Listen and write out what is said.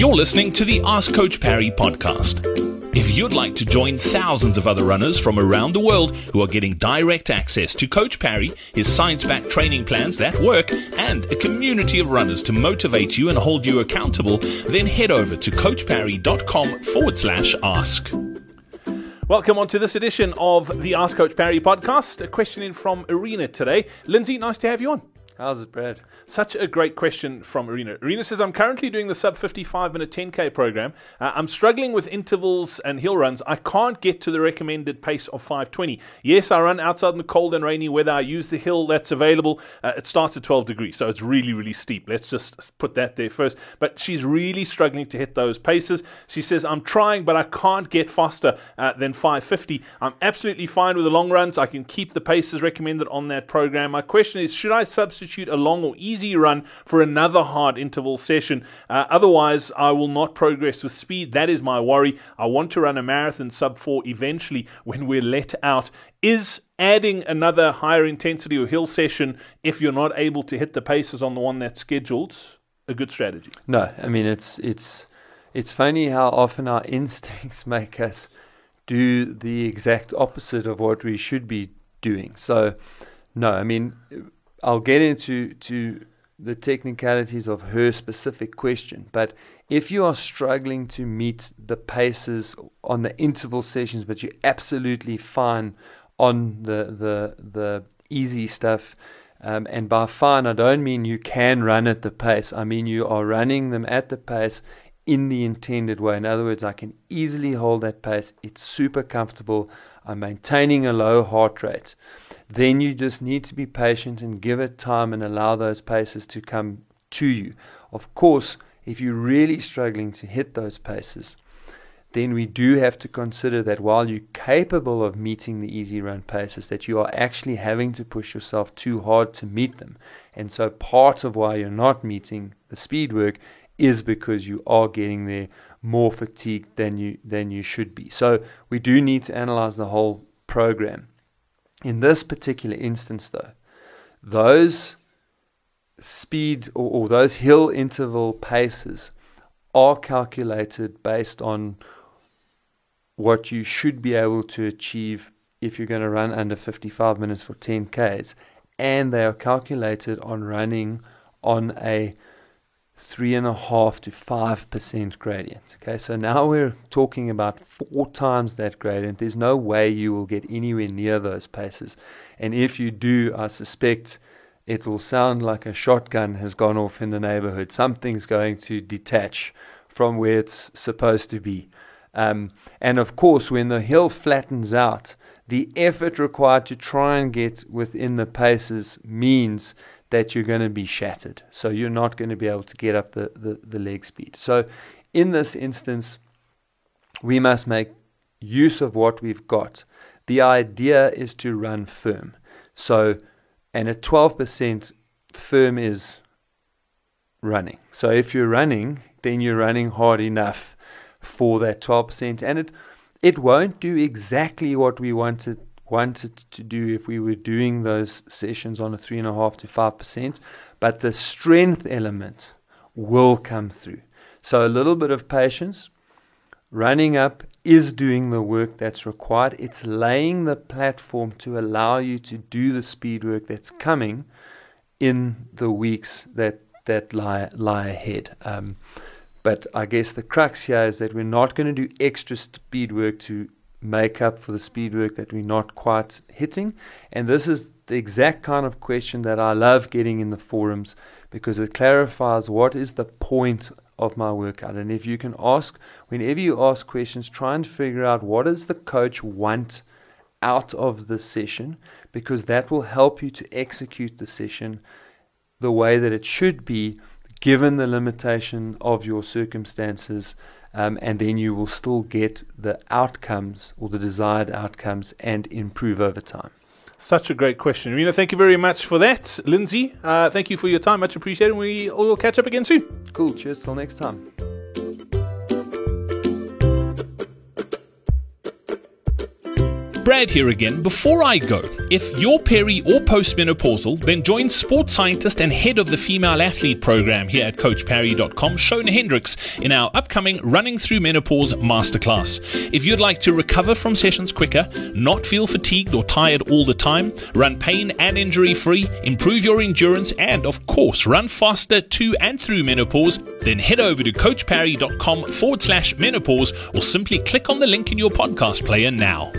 You're listening to the Ask Coach Parry podcast. If you'd like to join thousands of other runners from around the world who are getting direct access to Coach Parry, his science backed training plans that work, and a community of runners to motivate you and hold you accountable, then head over to coachparry.com forward slash ask. Welcome on to this edition of the Ask Coach Parry podcast. A question in from Arena today. Lindsey, nice to have you on. How's it, Brad? Such a great question from Arena. Arena says, I'm currently doing the sub 55 minute 10K program. Uh, I'm struggling with intervals and hill runs. I can't get to the recommended pace of 520. Yes, I run outside in the cold and rainy weather. I use the hill that's available. Uh, it starts at 12 degrees, so it's really, really steep. Let's just put that there first. But she's really struggling to hit those paces. She says, I'm trying, but I can't get faster uh, than 550. I'm absolutely fine with the long runs. I can keep the paces recommended on that program. My question is, should I substitute a long or easy run for another hard interval session. Uh, otherwise, I will not progress with speed. That is my worry. I want to run a marathon sub 4 eventually when we're let out. Is adding another higher intensity or hill session if you're not able to hit the paces on the one that's scheduled a good strategy? No, I mean it's it's it's funny how often our instincts make us do the exact opposite of what we should be doing. So no, I mean I'll get into to the technicalities of her specific question. But if you are struggling to meet the paces on the interval sessions, but you're absolutely fine on the the the easy stuff, um, and by fine I don't mean you can run at the pace. I mean you are running them at the pace in the intended way. In other words, I can easily hold that pace. It's super comfortable. I'm maintaining a low heart rate then you just need to be patient and give it time and allow those paces to come to you. Of course, if you're really struggling to hit those paces, then we do have to consider that while you're capable of meeting the easy run paces, that you are actually having to push yourself too hard to meet them. And so part of why you're not meeting the speed work is because you are getting there more fatigued than you than you should be. So we do need to analyze the whole program. In this particular instance, though, those speed or, or, those hill interval paces are calculated based on what you should be able to achieve if you're going to run under 55 minutes for 10 Ks. And they are calculated on running on a three and a half to five percent gradient. Okay, so now we're talking about four times that gradient. There's no way you will get anywhere near those paces, and if you do, I suspect it will sound like a shotgun has gone off in the neighborhood. Something's going to detach from where it's supposed to be. Um, and of course, when the hill flattens out, the effort required to try and get within the paces means that you're going to be shattered. So you're not going to be able to get up the, the, the leg speed. So in this instance, we must make use of what we've got. The idea is to run firm. So, and at 12%, firm is running. So if you're running, then you're running hard enough for that 12%. And it, it won't do exactly what we wanted wanted to do if we were doing those sessions on a three and a half to five percent, but the strength element will come through. So a little bit of patience. Running up is doing the work that's required. It's laying the platform to allow you to do the speed work that's coming in the weeks that that lie lie ahead. Um, but I guess the crux here is that we're not going to do extra speed work to make up for the speed work that we're not quite hitting. And this is the exact kind of question that I love getting in the forums because it clarifies what is the point of my workout. And if you can ask, whenever you ask questions, try and figure out what does the coach want out of the session because that will help you to execute the session the way that it should be given the limitation of your circumstances um, and then you will still get the outcomes or the desired outcomes and improve over time. Such a great question. Rena, thank you very much for that. Lindsey, uh, thank you for your time. Much appreciated. We all will catch up again soon. Cool. Cheers. Till next time. Brad here again. Before I go, if you're peri or postmenopausal, then join sports scientist and head of the female athlete program here at CoachParry.com, Shona Hendricks, in our upcoming Running Through Menopause Masterclass. If you'd like to recover from sessions quicker, not feel fatigued or tired all the time, run pain and injury free, improve your endurance, and of course, run faster to and through menopause, then head over to CoachParry.com forward slash menopause or simply click on the link in your podcast player now.